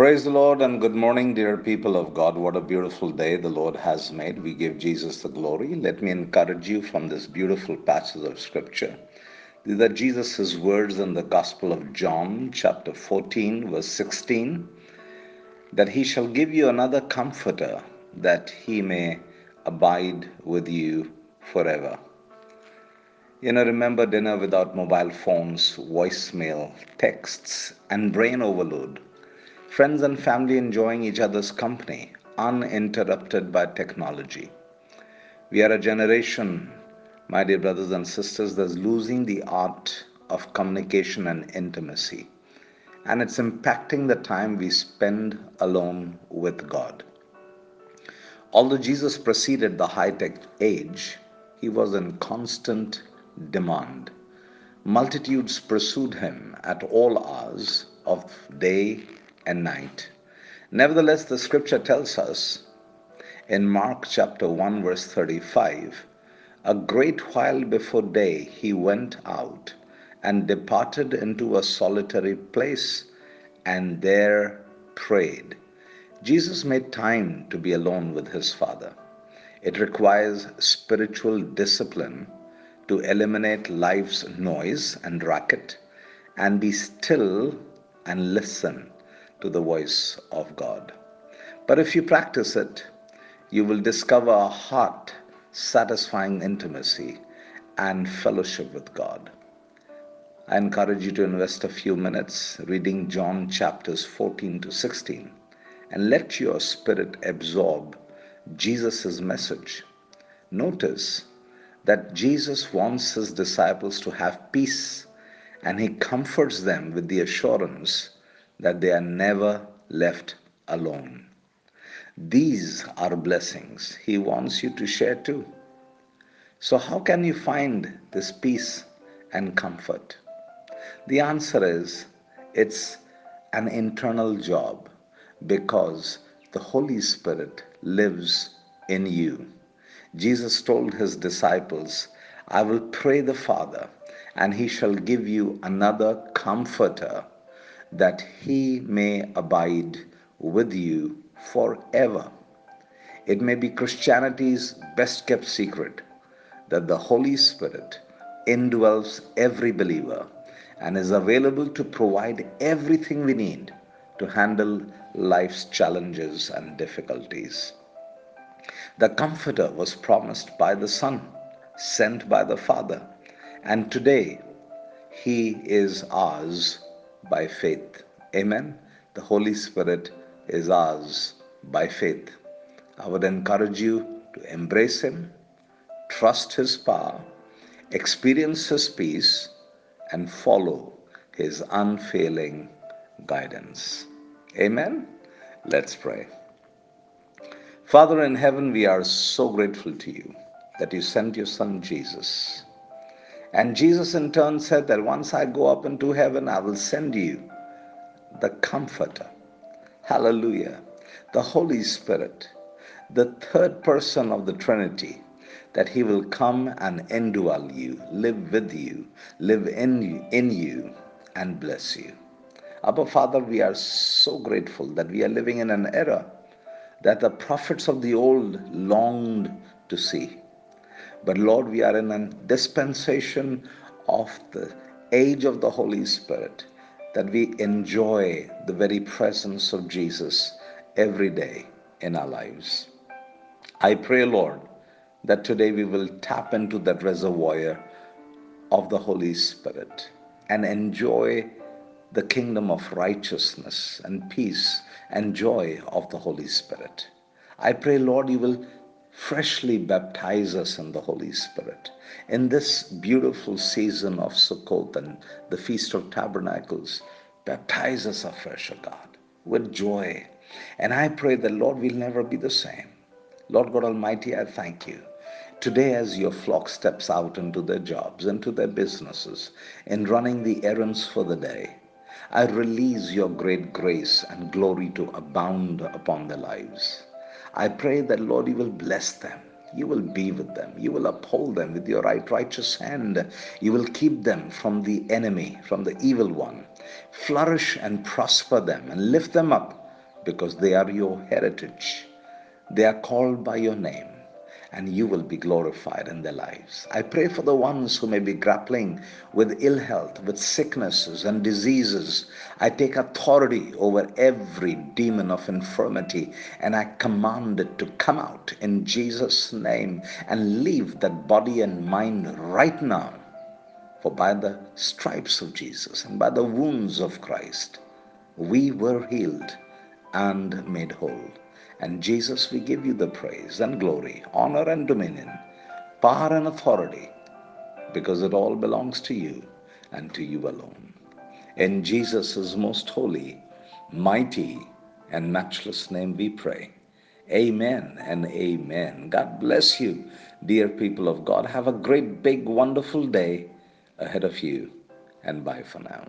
Praise the Lord and good morning, dear people of God. What a beautiful day the Lord has made. We give Jesus the glory. Let me encourage you from this beautiful passage of Scripture. These are Jesus' words in the Gospel of John, chapter 14, verse 16 that he shall give you another comforter, that he may abide with you forever. You know, remember dinner without mobile phones, voicemail, texts, and brain overload friends and family enjoying each other's company, uninterrupted by technology. We are a generation, my dear brothers and sisters, that's losing the art of communication and intimacy. And it's impacting the time we spend alone with God. Although Jesus preceded the high tech age, he was in constant demand. Multitudes pursued him at all hours of day and night. Nevertheless, the scripture tells us in Mark chapter 1, verse 35 A great while before day he went out and departed into a solitary place and there prayed. Jesus made time to be alone with his Father. It requires spiritual discipline to eliminate life's noise and racket and be still and listen to the voice of God. But if you practice it, you will discover a heart satisfying intimacy and fellowship with God. I encourage you to invest a few minutes reading John chapters 14 to 16 and let your spirit absorb Jesus' message. Notice that Jesus wants his disciples to have peace and he comforts them with the assurance that they are never left alone. These are blessings He wants you to share too. So, how can you find this peace and comfort? The answer is it's an internal job because the Holy Spirit lives in you. Jesus told his disciples, I will pray the Father, and he shall give you another comforter that he may abide with you forever. It may be Christianity's best kept secret that the Holy Spirit indwells every believer and is available to provide everything we need to handle life's challenges and difficulties. The Comforter was promised by the Son, sent by the Father, and today He is ours by faith. Amen. The Holy Spirit is ours by faith. I would encourage you to embrace Him, trust His power, experience His peace, and follow His unfailing guidance. Amen. Let's pray. Father in heaven, we are so grateful to you that you sent your Son Jesus and Jesus in turn said that once I go up into heaven, I will send you the Comforter. Hallelujah. The Holy Spirit, the third person of the Trinity, that He will come and indwell you, live with you, live in you, in you and bless you. Abba Father, we are so grateful that we are living in an era that the prophets of the old longed to see. But Lord, we are in a dispensation of the age of the Holy Spirit that we enjoy the very presence of Jesus every day in our lives. I pray, Lord, that today we will tap into that reservoir of the Holy Spirit and enjoy the kingdom of righteousness and peace and joy of the Holy Spirit. I pray, Lord, you will freshly baptize us in the Holy Spirit. In this beautiful season of Sukkot and the Feast of Tabernacles, baptize us afresh, O God, with joy. And I pray that, Lord, we'll never be the same. Lord God Almighty, I thank you. Today, as your flock steps out into their jobs, into their businesses, in running the errands for the day, I release your great grace and glory to abound upon their lives. I pray that, Lord, you will bless them. You will be with them. You will uphold them with your right righteous hand. You will keep them from the enemy, from the evil one. Flourish and prosper them and lift them up because they are your heritage. They are called by your name and you will be glorified in their lives. I pray for the ones who may be grappling with ill health, with sicknesses and diseases. I take authority over every demon of infirmity and I command it to come out in Jesus' name and leave that body and mind right now. For by the stripes of Jesus and by the wounds of Christ, we were healed and made whole. And Jesus, we give you the praise and glory, honor and dominion, power and authority, because it all belongs to you and to you alone. In Jesus' most holy, mighty, and matchless name we pray. Amen and amen. God bless you, dear people of God. Have a great, big, wonderful day ahead of you, and bye for now.